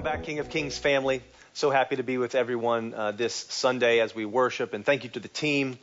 Welcome back, King of Kings family. So happy to be with everyone uh, this Sunday as we worship, and thank you to the team.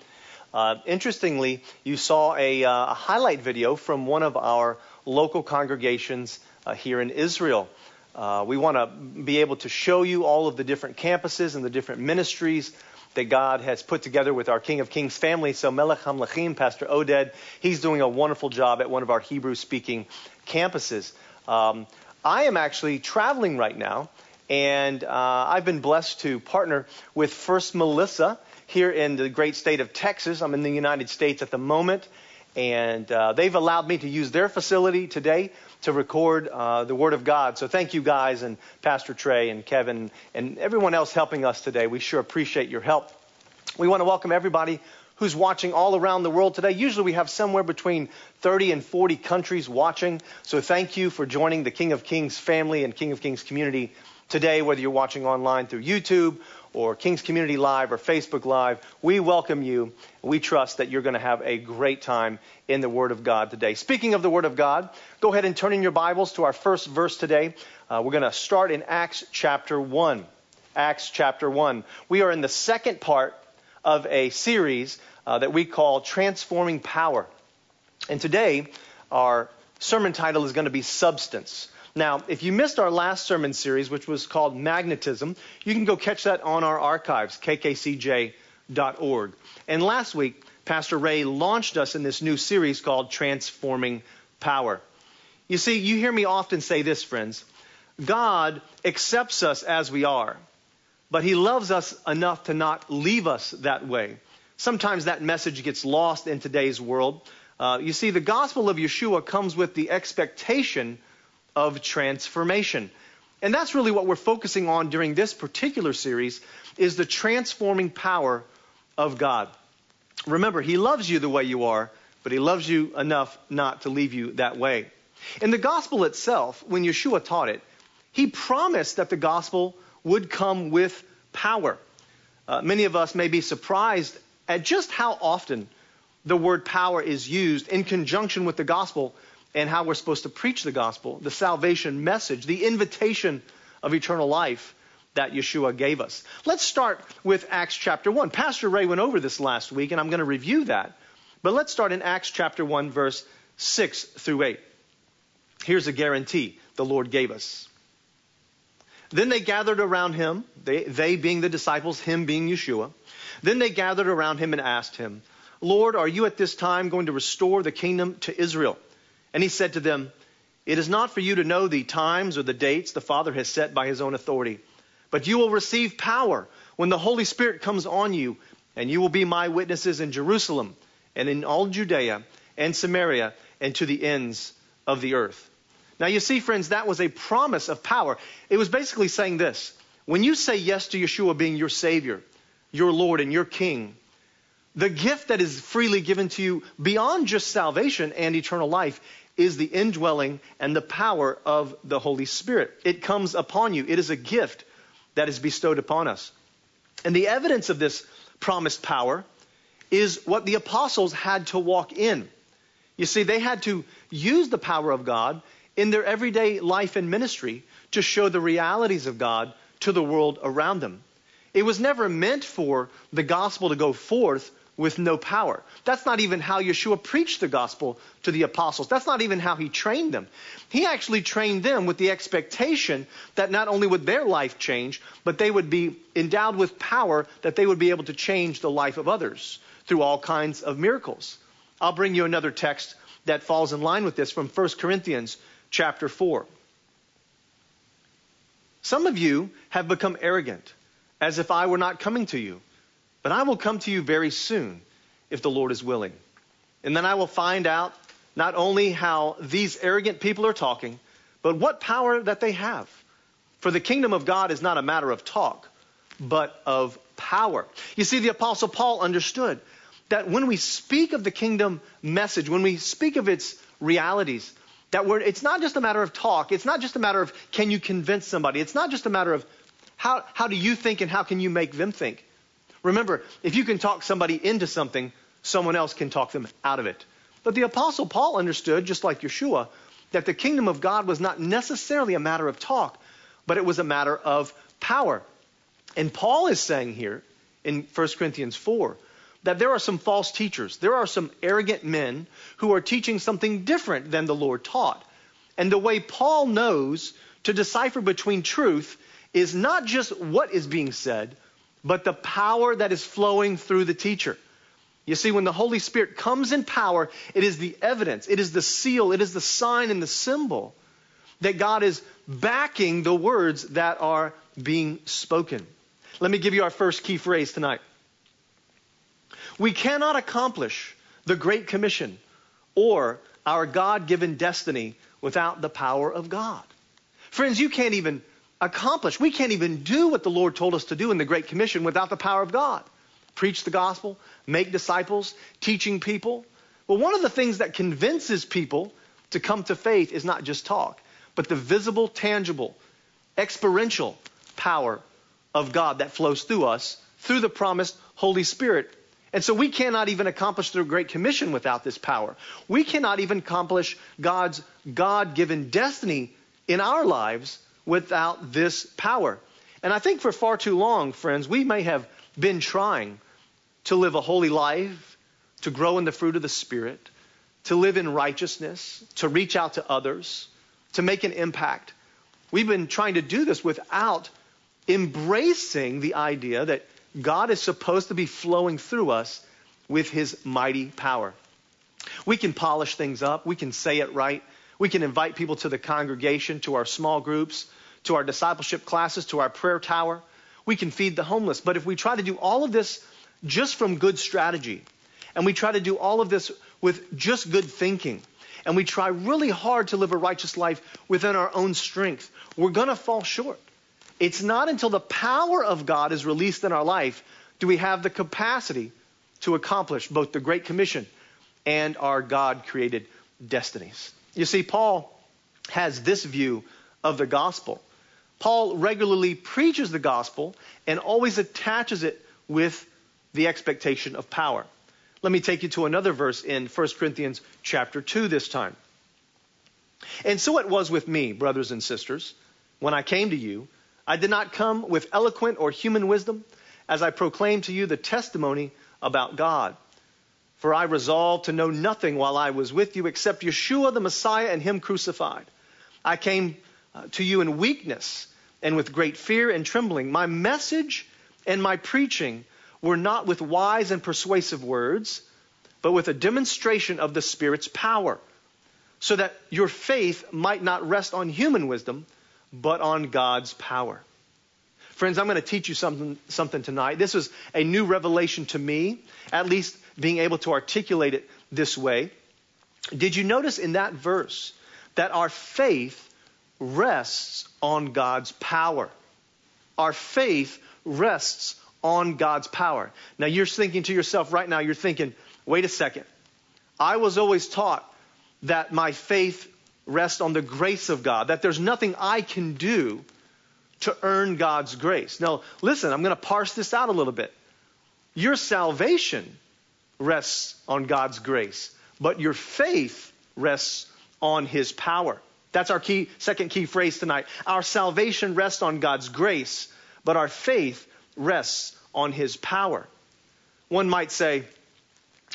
Uh, interestingly, you saw a, uh, a, highlight video from one of our local congregations uh, here in Israel. Uh, we want to be able to show you all of the different campuses and the different ministries that God has put together with our King of Kings family. So Melech HaMelechim, Pastor Oded, he's doing a wonderful job at one of our Hebrew-speaking campuses. Um, I am actually traveling right now, and uh, I've been blessed to partner with First Melissa here in the great state of Texas. I'm in the United States at the moment, and uh, they've allowed me to use their facility today to record uh, the Word of God. So thank you guys and Pastor Trey and Kevin and everyone else helping us today. We sure appreciate your help. We want to welcome everybody who's watching all around the world today. Usually we have somewhere between 30 and 40 countries watching. So thank you for joining the King of Kings family and King of Kings community today, whether you're watching online through YouTube or King's Community Live or Facebook Live. We welcome you. We trust that you're going to have a great time in the Word of God today. Speaking of the Word of God, go ahead and turn in your Bibles to our first verse today. Uh, we're going to start in Acts chapter 1. Acts chapter 1. We are in the second part of a series uh, that we call Transforming Power. And today, our sermon title is going to be Substance. Now, if you missed our last sermon series, which was called Magnetism, you can go catch that on our archives, kkcj.org. And last week, Pastor Ray launched us in this new series called Transforming Power. You see, you hear me often say this, friends. God accepts us as we are, but He loves us enough to not leave us that way. Sometimes that message gets lost in today's world. Uh, you see, the gospel of Yeshua comes with the expectation of transformation. And that's really what we're focusing on during this particular series is the transforming power of God. Remember, he loves you the way you are, but he loves you enough not to leave you that way. In the gospel itself, when Yeshua taught it, he promised that the gospel would come with power. Uh, many of us may be surprised at just how often the word power is used in conjunction with the gospel and how we're supposed to preach the gospel, the salvation message, the invitation of eternal life that Yeshua gave us. Let's start with Acts chapter 1. Pastor Ray went over this last week, and I'm going to review that. But let's start in Acts chapter 1, verse 6 through 8. Here's a guarantee the Lord gave us. Then they gathered around him, they, they being the disciples, him being Yeshua. Then they gathered around him and asked him, Lord, are you at this time going to restore the kingdom to Israel? And he said to them, It is not for you to know the times or the dates the Father has set by his own authority, but you will receive power when the Holy Spirit comes on you, and you will be my witnesses in Jerusalem and in all Judea and Samaria and to the ends of the earth. Now, you see, friends, that was a promise of power. It was basically saying this when you say yes to Yeshua being your Savior, your Lord and your King, the gift that is freely given to you beyond just salvation and eternal life is the indwelling and the power of the Holy Spirit. It comes upon you. It is a gift that is bestowed upon us. And the evidence of this promised power is what the apostles had to walk in. You see, they had to use the power of God in their everyday life and ministry to show the realities of God to the world around them. It was never meant for the gospel to go forth with no power. That's not even how Yeshua preached the gospel to the apostles. That's not even how he trained them. He actually trained them with the expectation that not only would their life change, but they would be endowed with power that they would be able to change the life of others through all kinds of miracles. I'll bring you another text that falls in line with this from 1 Corinthians chapter 4. Some of you have become arrogant as if I were not coming to you. But I will come to you very soon, if the Lord is willing. And then I will find out not only how these arrogant people are talking, but what power that they have. For the kingdom of God is not a matter of talk, but of power. You see, the Apostle Paul understood that when we speak of the kingdom message, when we speak of its realities, that it's not just a matter of talk. It's not just a matter of can you convince somebody. It's not just a matter of how, how do you think and how can you make them think? Remember, if you can talk somebody into something, someone else can talk them out of it. But the Apostle Paul understood, just like Yeshua, that the kingdom of God was not necessarily a matter of talk, but it was a matter of power. And Paul is saying here in 1 Corinthians 4 that there are some false teachers. There are some arrogant men who are teaching something different than the Lord taught. And the way Paul knows to decipher between truth is not just what is being said, but the power that is flowing through the teacher. You see, when the Holy Spirit comes in power, it is the evidence, it is the seal, it is the sign and the symbol that God is backing the words that are being spoken. Let me give you our first key phrase tonight. We cannot accomplish the Great Commission or our God given destiny without the power of God. Friends, you can't even accomplish, we can't even do what the Lord told us to do in the Great Commission without the power of God. Preach the gospel, make disciples, teaching people. Well, one of the things that convinces people to come to faith is not just talk, but the visible, tangible, experiential power of God that flows through us through the promised Holy Spirit. And so we cannot even accomplish the Great Commission without this power. We cannot even accomplish God's God given destiny in our lives without this power. And I think for far too long, friends, we may have been trying to live a holy life, to grow in the fruit of the Spirit, to live in righteousness, to reach out to others, to make an impact. We've been trying to do this without embracing the idea that God is supposed to be flowing through us with his mighty power. We can polish things up, we can say it right, we can invite people to the congregation, to our small groups, to our discipleship classes, to our prayer tower. We can feed the homeless. But if we try to do all of this just from good strategy, and we try to do all of this with just good thinking, and we try really hard to live a righteous life within our own strength, we're going to fall short. It's not until the power of God is released in our life do we have the capacity to accomplish both the Great Commission and our God created destinies. You see, Paul has this view of the gospel. Paul regularly preaches the gospel and always attaches it with the expectation of power. Let me take you to another verse in 1 Corinthians chapter 2 this time. And so it was with me, brothers and sisters, when I came to you. I did not come with eloquent or human wisdom as I proclaimed to you the testimony about God. For I resolved to know nothing while I was with you except Yeshua the Messiah and Him crucified. I came uh, to you in weakness and with great fear and trembling. My message and my preaching were not with wise and persuasive words, but with a demonstration of the Spirit's power, so that your faith might not rest on human wisdom, but on God's power. Friends, I'm going to teach you something, something tonight. This is a new revelation to me, at least being able to articulate it this way. Did you notice in that verse that our faith rests on God's power? Our faith rests on God's power. Now you're thinking to yourself right now, you're thinking, wait a second. I was always taught that my faith rests on the grace of God, that there's nothing I can do to earn God's grace. Now, listen, I'm going to parse this out a little bit. Your salvation rests on God's grace, but your faith rests on His power. That's our key, second key phrase tonight. Our salvation rests on God's grace, but our faith rests on his power. One might say,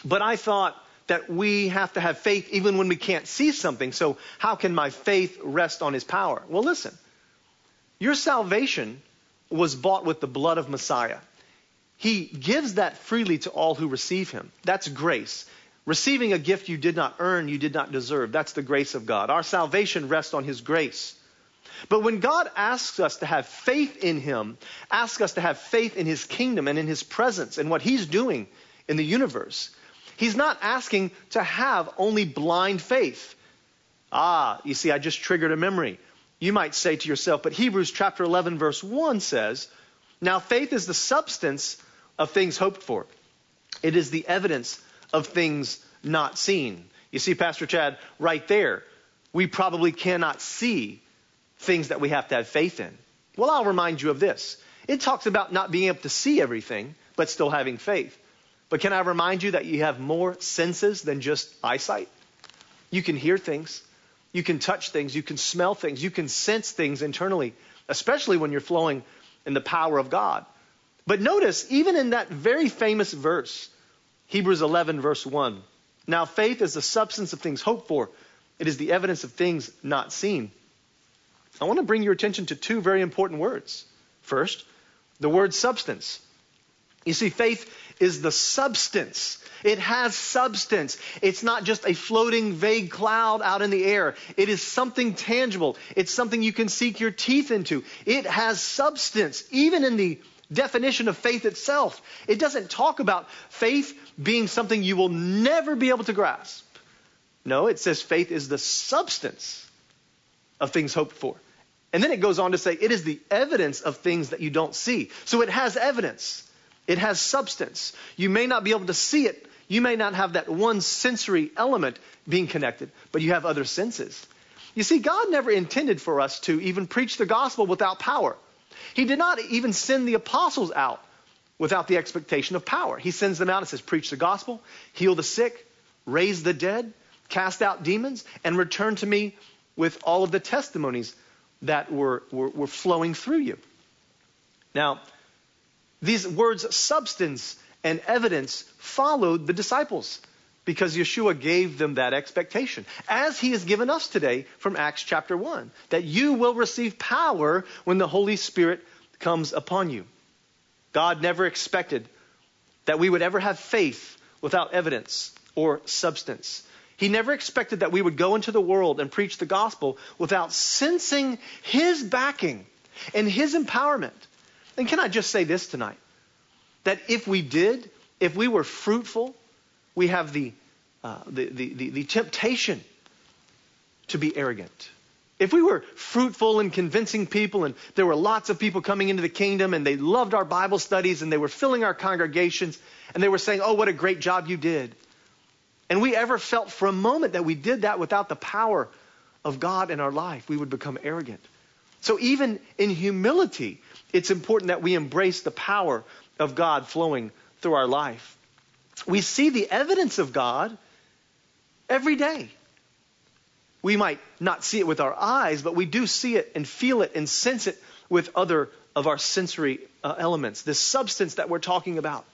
but I thought that we have to have faith even when we can't see something, so how can my faith rest on his power? Well, listen. Your salvation was bought with the blood of Messiah. He gives that freely to all who receive him. That's grace. Receiving a gift you did not earn, you did not deserve. That's the grace of God. Our salvation rests on his grace. But when God asks us to have faith in Him, asks us to have faith in His kingdom and in His presence and what He's doing in the universe, He's not asking to have only blind faith. Ah, you see, I just triggered a memory. You might say to yourself, but Hebrews chapter 11, verse 1 says, Now faith is the substance of things hoped for, it is the evidence of things not seen. You see, Pastor Chad, right there, we probably cannot see things that we have to have faith in. Well, I'll remind you of this. It talks about not being able to see everything, but still having faith. But can I remind you that you have more senses than just eyesight? You can hear things. You can touch things, you can smell things, you can sense things internally, especially when you're flowing in the power of God. But notice, even in that very famous verse, Hebrews 11, verse 1, now faith is the substance of things hoped for, it is the evidence of things not seen. I want to bring your attention to two very important words. First, the word substance. You see, faith is the substance. It has substance. It's not just a floating, vague cloud out in the air. It is something tangible. It's something you can sink your teeth into. It has substance, even in the definition of faith itself. It doesn't talk about faith being something you will never be able to grasp. No, it says faith is the substance of things hoped for. And then it goes on to say it is the evidence of things that you don't see. So it has evidence. It has substance. You may not be able to see it. You may not have that one sensory element being connected, but you have other senses. You see, God never intended for us to even preach the gospel without power. He did not even send the apostles out without the expectation of power. He sends them out and says, Preach the gospel, heal the sick, raise the dead, cast out demons, and return to me with all of the testimonies that were, were, were flowing through you. Now, these words, substance and evidence, followed the disciples because Yeshua gave them that expectation, as he has given us today from Acts chapter 1, that you will receive power when the Holy Spirit comes upon you. God never expected that we would ever have faith without evidence or substance. He never expected that we would go into the world and preach the gospel without sensing his backing and his empowerment. And can I just say this tonight? That if we did, if we were fruitful, we have the, uh, the, the, the, the temptation to be arrogant. If we were fruitful and convincing people, and there were lots of people coming into the kingdom, and they loved our Bible studies, and they were filling our congregations, and they were saying, Oh, what a great job you did. And we ever felt for a moment that we did that without the power of God in our life, we would become arrogant. So even in humility, it's important that we embrace the power of God flowing through our life. We see the evidence of God every day. We might not see it with our eyes, but we do see it and feel it and sense it with other of our sensory uh, elements. This substance that we're talking about.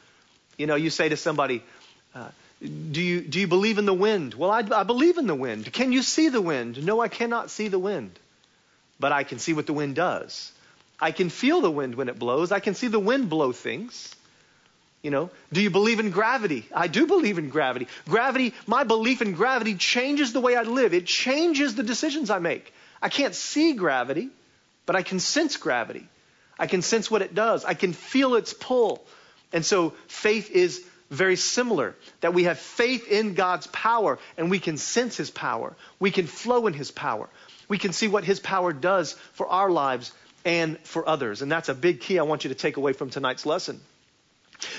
You know, you say to somebody, uh, do you, do you believe in the wind? Well, I, I believe in the wind. Can you see the wind? No, I cannot see the wind. But I can see what the wind does. I can feel the wind when it blows. I can see the wind blow things. You know, do you believe in gravity? I do believe in gravity. Gravity, my belief in gravity changes the way I live. It changes the decisions I make. I can't see gravity, but I can sense gravity. I can sense what it does. I can feel its pull. And so faith is very similar that we have faith in God's power and we can sense his power. We can flow in his power. We can see what his power does for our lives and for others. And that's a big key I want you to take away from tonight's lesson.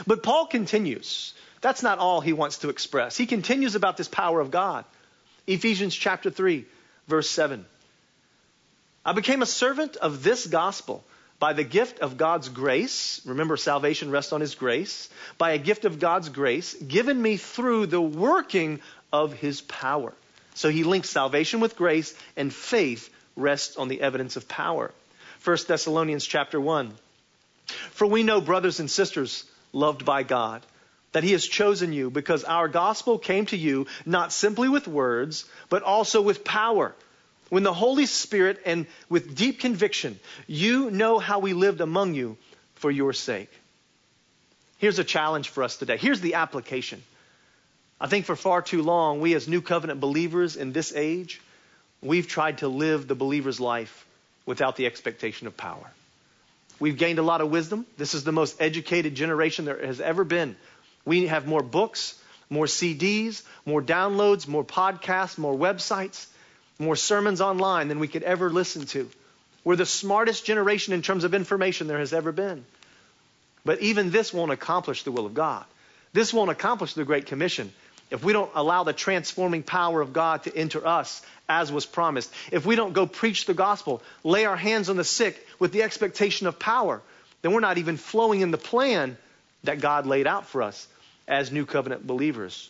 But Paul continues. That's not all he wants to express. He continues about this power of God. Ephesians chapter 3, verse 7. I became a servant of this gospel by the gift of God's grace. Remember, salvation rests on his grace. By a gift of God's grace given me through the working of his power. So he links salvation with grace, and faith rests on the evidence of power. 1 Thessalonians chapter 1. For we know, brothers and sisters, loved by God, that He has chosen you because our gospel came to you not simply with words, but also with power. When the Holy Spirit and with deep conviction, you know how we lived among you for your sake. Here's a challenge for us today. Here's the application. I think for far too long, we as New Covenant believers in this age, we've tried to live the believer's life without the expectation of power. We've gained a lot of wisdom. This is the most educated generation there has ever been. We have more books, more CDs, more downloads, more podcasts, more websites, more sermons online than we could ever listen to. We're the smartest generation in terms of information there has ever been. But even this won't accomplish the will of God. This won't accomplish the Great Commission if we don't allow the transforming power of God to enter us as was promised, if we don't go preach the gospel, lay our hands on the sick with the expectation of power, then we're not even flowing in the plan that God laid out for us as new covenant believers.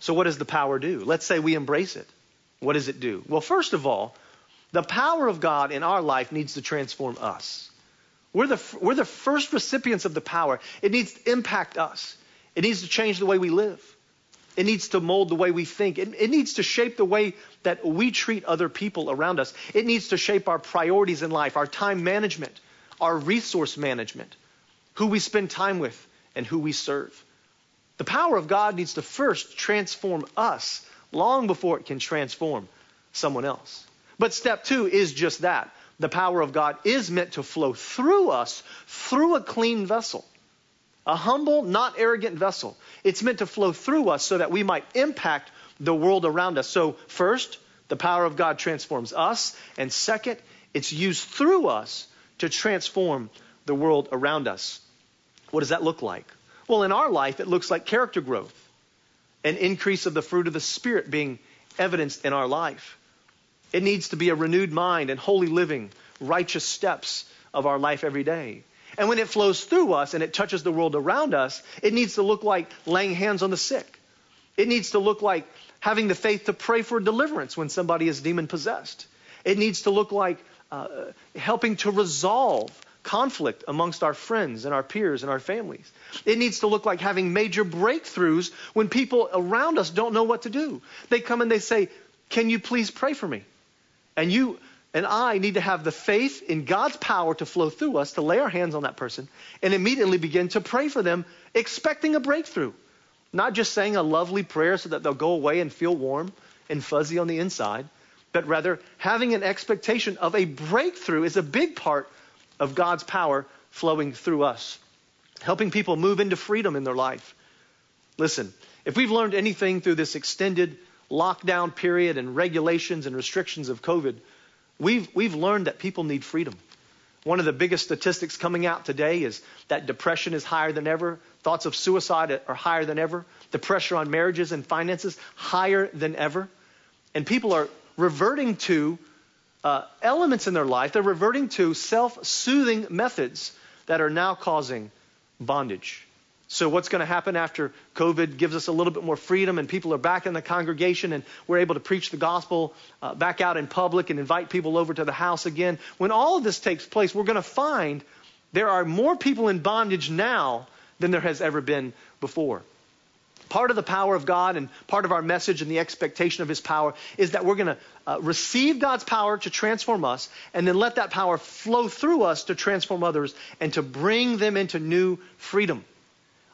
So, what does the power do? Let's say we embrace it. What does it do? Well, first of all, the power of God in our life needs to transform us. We're the, we're the first recipients of the power. It needs to impact us. It needs to change the way we live. It needs to mold the way we think. It, it, needs to shape the way that we treat other people around us. It needs to shape our priorities in life, our time management, our resource management, who we spend time with, and who we serve. The power of God needs to first transform us long before it can transform someone else. But step two is just that. The power of God is meant to flow through us, through a clean vessel. A humble, not arrogant vessel. It's meant to flow through us so that we might impact the world around us. So, first, the power of God transforms us. And second, it's used through us to transform the world around us. What does that look like? Well, in our life, it looks like character growth, an increase of the fruit of the Spirit being evidenced in our life. It needs to be a renewed mind and holy living, righteous steps of our life every day. And when it flows through us and it touches the world around us, it needs to look like laying hands on the sick. It needs to look like having the faith to pray for deliverance when somebody is demon possessed. It needs to look like uh, helping to resolve conflict amongst our friends and our peers and our families. It needs to look like having major breakthroughs when people around us don't know what to do. They come and they say, Can you please pray for me? And you and I need to have the faith in God's power to flow through us to lay our hands on that person and immediately begin to pray for them, expecting a breakthrough. Not just saying a lovely prayer so that they'll go away and feel warm and fuzzy on the inside, but rather having an expectation of a breakthrough is a big part of God's power flowing through us, helping people move into freedom in their life. Listen, if we've learned anything through this extended lockdown period and regulations and restrictions of COVID, we've, we've learned that people need freedom. One of the biggest statistics coming out today is that depression is higher than ever. Thoughts of suicide are higher than ever. The pressure on marriages and finances higher than ever. And people are reverting to uh, elements in their life. They're reverting to self-soothing methods that are now causing bondage. So, what's going to happen after COVID gives us a little bit more freedom and people are back in the congregation and we're able to preach the gospel uh, back out in public and invite people over to the house again? When all of this takes place, we're going to find there are more people in bondage now than there has ever been before. Part of the power of God and part of our message and the expectation of His power is that we're going to uh, receive God's power to transform us and then let that power flow through us to transform others and to bring them into new freedom.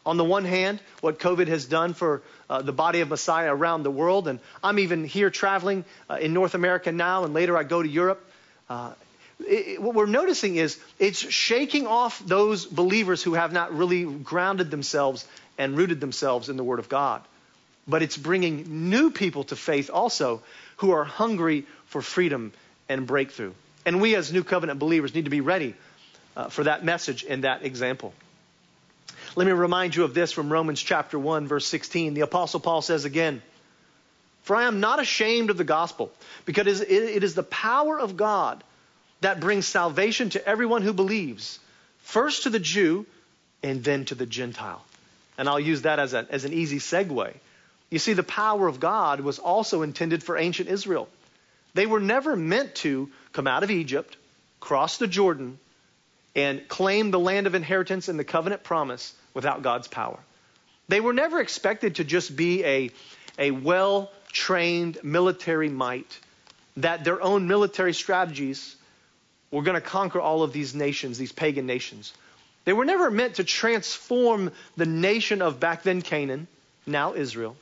On the one hand, what COVID has done for uh, the body of Messiah around the world, and I'm even here traveling uh, in North America now, and later I go to Europe. Uh, it, what we're noticing is it's shaking off those believers who have not really grounded themselves and rooted themselves in the Word of God. But it's bringing new people to faith also who are hungry for freedom and breakthrough. And we, as New Covenant believers, need to be ready uh, for that message and that example. Let me remind you of this from Romans chapter 1, verse 16. The Apostle Paul says again, For I am not ashamed of the gospel, because it is the power of God that brings salvation to everyone who believes, first to the Jew and then to the Gentile. And I'll use that as, a, as an easy segue. You see, the power of God was also intended for ancient Israel. They were never meant to come out of Egypt, cross the Jordan, and claim the land of inheritance and the covenant promise without God's power. They were never expected to just be a, a well trained military might, that their own military strategies were going to conquer all of these nations, these pagan nations. They were never meant to transform the nation of back then Canaan, now Israel.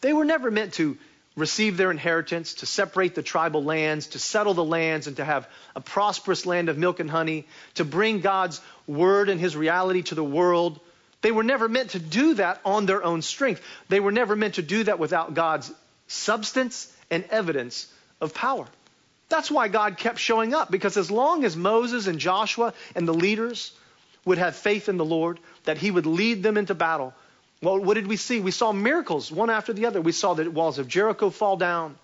They were never meant to receive their inheritance, to separate the tribal lands, to settle the lands, and to have a prosperous land of milk and honey, to bring God's word and his reality to the world. They were never meant to do that on their own strength. They were never meant to do that without God's substance and evidence of power. That's why God kept showing up, because as long as Moses and Joshua and the leaders would have faith in the Lord, that he would lead them into battle. Well, what did we see? We saw miracles one after the other. We saw the walls of Jericho fall down.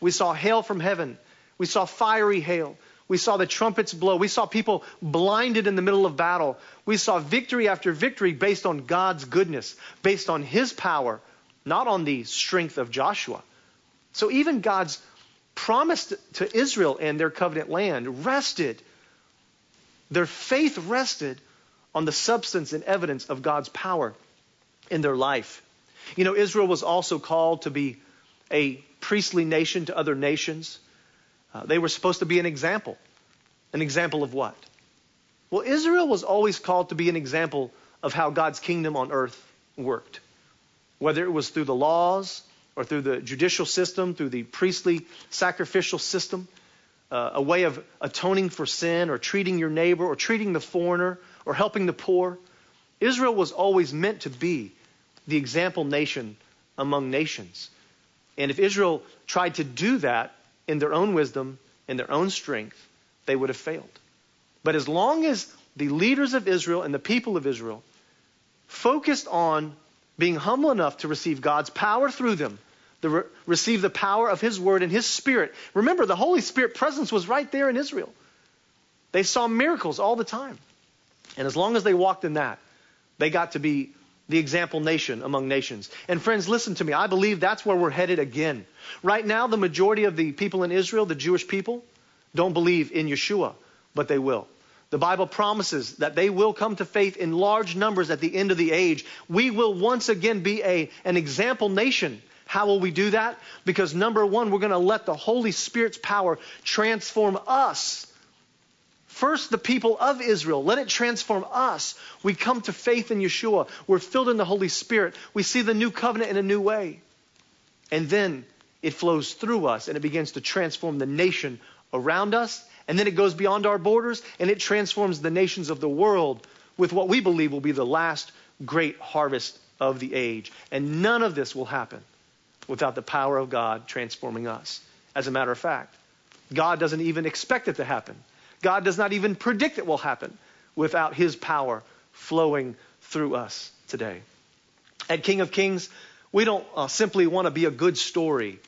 We saw hail from heaven. We saw fiery hail. We saw the trumpets blow. We saw people blinded in the middle of battle. We saw victory after victory based on God's goodness, based on his power, not on the strength of Joshua. So even God's promise to Israel and their covenant land rested, their faith rested on the substance and evidence of God's power in their life. You know, Israel was also called to be a priestly nation to other nations. Uh, they were supposed to be an example. An example of what? Well, Israel was always called to be an example of how God's kingdom on earth worked. Whether it was through the laws or through the judicial system, through the priestly sacrificial system, uh, a way of atoning for sin or treating your neighbor or treating the foreigner or helping the poor. Israel was always meant to be the example nation among nations. And if Israel tried to do that in their own wisdom, in their own strength, they would have failed. But as long as the leaders of Israel and the people of Israel focused on being humble enough to receive God's power through them, to re- receive the power of His Word and His Spirit. Remember, the Holy Spirit presence was right there in Israel. They saw miracles all the time. And as long as they walked in that, they got to be the example nation among nations. And friends, listen to me. I believe that's where we're headed again. Right now, the majority of the people in Israel, the Jewish people, don't believe in Yeshua, but they will. The Bible promises that they will come to faith in large numbers at the end of the age. We will once again be a, an example nation. How will we do that? Because number one, we're going to let the Holy Spirit's power transform us First, the people of Israel. Let it transform us. We come to faith in Yeshua. We're filled in the Holy Spirit. We see the new covenant in a new way. And then it flows through us and it begins to transform the nation around us. And then it goes beyond our borders and it transforms the nations of the world with what we believe will be the last great harvest of the age. And none of this will happen without the power of God transforming us. As a matter of fact, God doesn't even expect it to happen. God does not even predict it will happen without his power flowing through us today. At King of Kings, we don't uh, simply want to be a good story,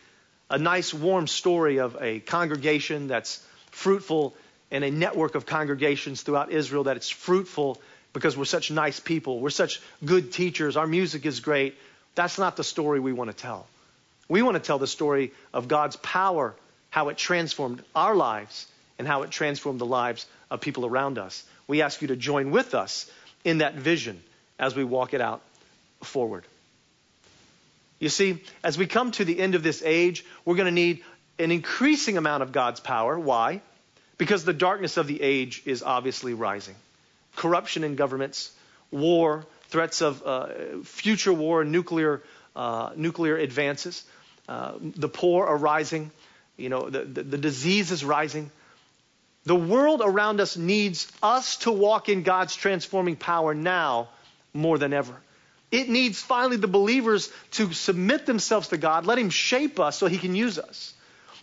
a nice, warm story of a congregation that's fruitful and a network of congregations throughout Israel that it's fruitful because we're such nice people. We're such good teachers. Our music is great. That's not the story we want to tell. We want to tell the story of God's power, how it transformed our lives, and how it transformed the lives of people around us. We ask you to join with us in that vision as we walk it out forward. You see, as we come to the end of this age, we're going to need an increasing amount of God's power. Why? Because the darkness of the age is obviously rising. Corruption in governments, war, threats of uh, future war, nuclear, uh, nuclear advances. Uh, the poor are rising. You know, the, the, the disease is rising. The world around us needs us to walk in God's transforming power now more than ever. It needs finally the believers to submit themselves to God, let Him shape us so He can use us.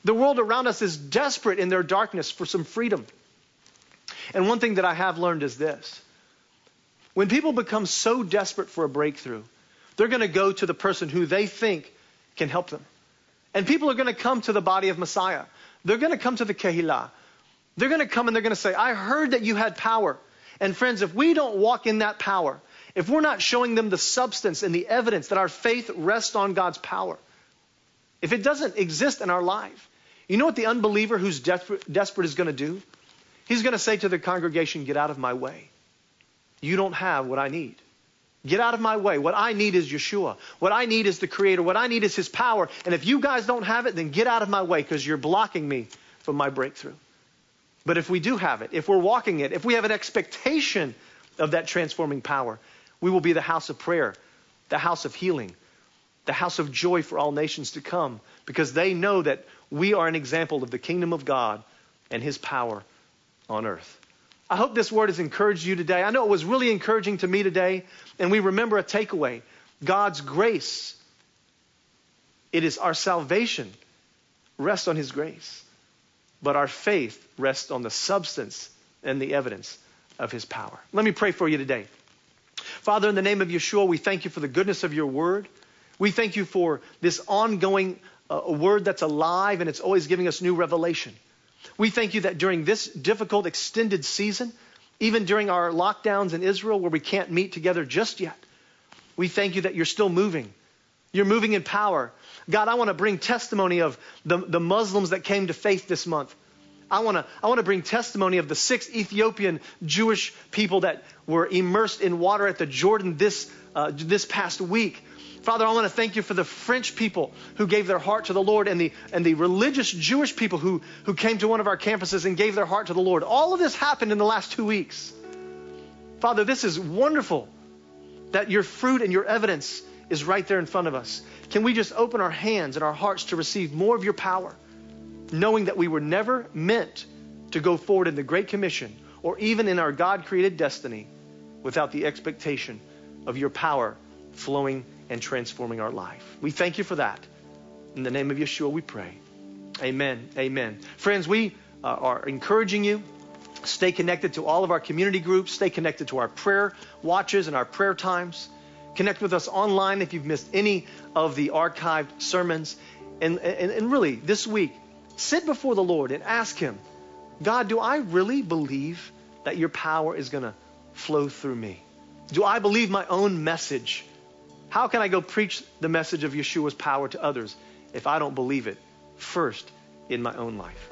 The world around us is desperate in their darkness for some freedom. And one thing that I have learned is this when people become so desperate for a breakthrough, they're going to go to the person who they think can help them. And people are going to come to the body of Messiah. They're going to come to the Kehillah. They're going to come and they're going to say, I heard that you had power. And friends, if we don't walk in that power, if we're not showing them the substance and the evidence that our faith rests on God's power, if it doesn't exist in our life, you know what the unbeliever who's desperate, desperate is going to do? He's going to say to the congregation, Get out of my way. You don't have what I need. Get out of my way. What I need is Yeshua. What I need is the Creator. What I need is His power. And if you guys don't have it, then get out of my way because you're blocking me from my breakthrough. But if we do have it, if we're walking it, if we have an expectation of that transforming power, we will be the house of prayer, the house of healing, the house of joy for all nations to come, because they know that we are an example of the kingdom of God and his power on earth. I hope this word has encouraged you today. I know it was really encouraging to me today, and we remember a takeaway God's grace. It is our salvation rests on his grace. But our faith rests on the substance and the evidence of his power. Let me pray for you today. Father, in the name of Yeshua, we thank you for the goodness of your word. We thank you for this ongoing uh, word that's alive and it's always giving us new revelation. We thank you that during this difficult extended season, even during our lockdowns in Israel where we can't meet together just yet, we thank you that you're still moving You're moving in power. God, I want to bring testimony of the, the Muslims that came to faith this month. I want to I want to bring testimony of the six Ethiopian Jewish people that were immersed in water at the Jordan this uh, this past week. Father, I want to thank you for the French people who gave their heart to the Lord and the, and the religious Jewish people who, who came to one of our campuses and gave their heart to the Lord. All of this happened in the last two weeks. Father, this is wonderful that your fruit and your evidence is right there in front of us. Can we just open our hands and our hearts to receive more of your power, knowing that we were never meant to go forward in the Great Commission or even in our God created destiny without the expectation of your power flowing and transforming our life. We thank you for that. In the name of Yeshua, we pray. Amen. Amen. Friends, we uh, are encouraging you. Stay connected to all of our community groups. Stay connected to our prayer watches and our prayer times. Connect with us online if you've missed any of the archived sermons. And, and, and really, this week, sit before the Lord and ask Him, God, do I really believe that your power is going to flow through me? Do I believe my own message? How can I go preach the message of Yeshua's power to others if I don't believe it first in my own life?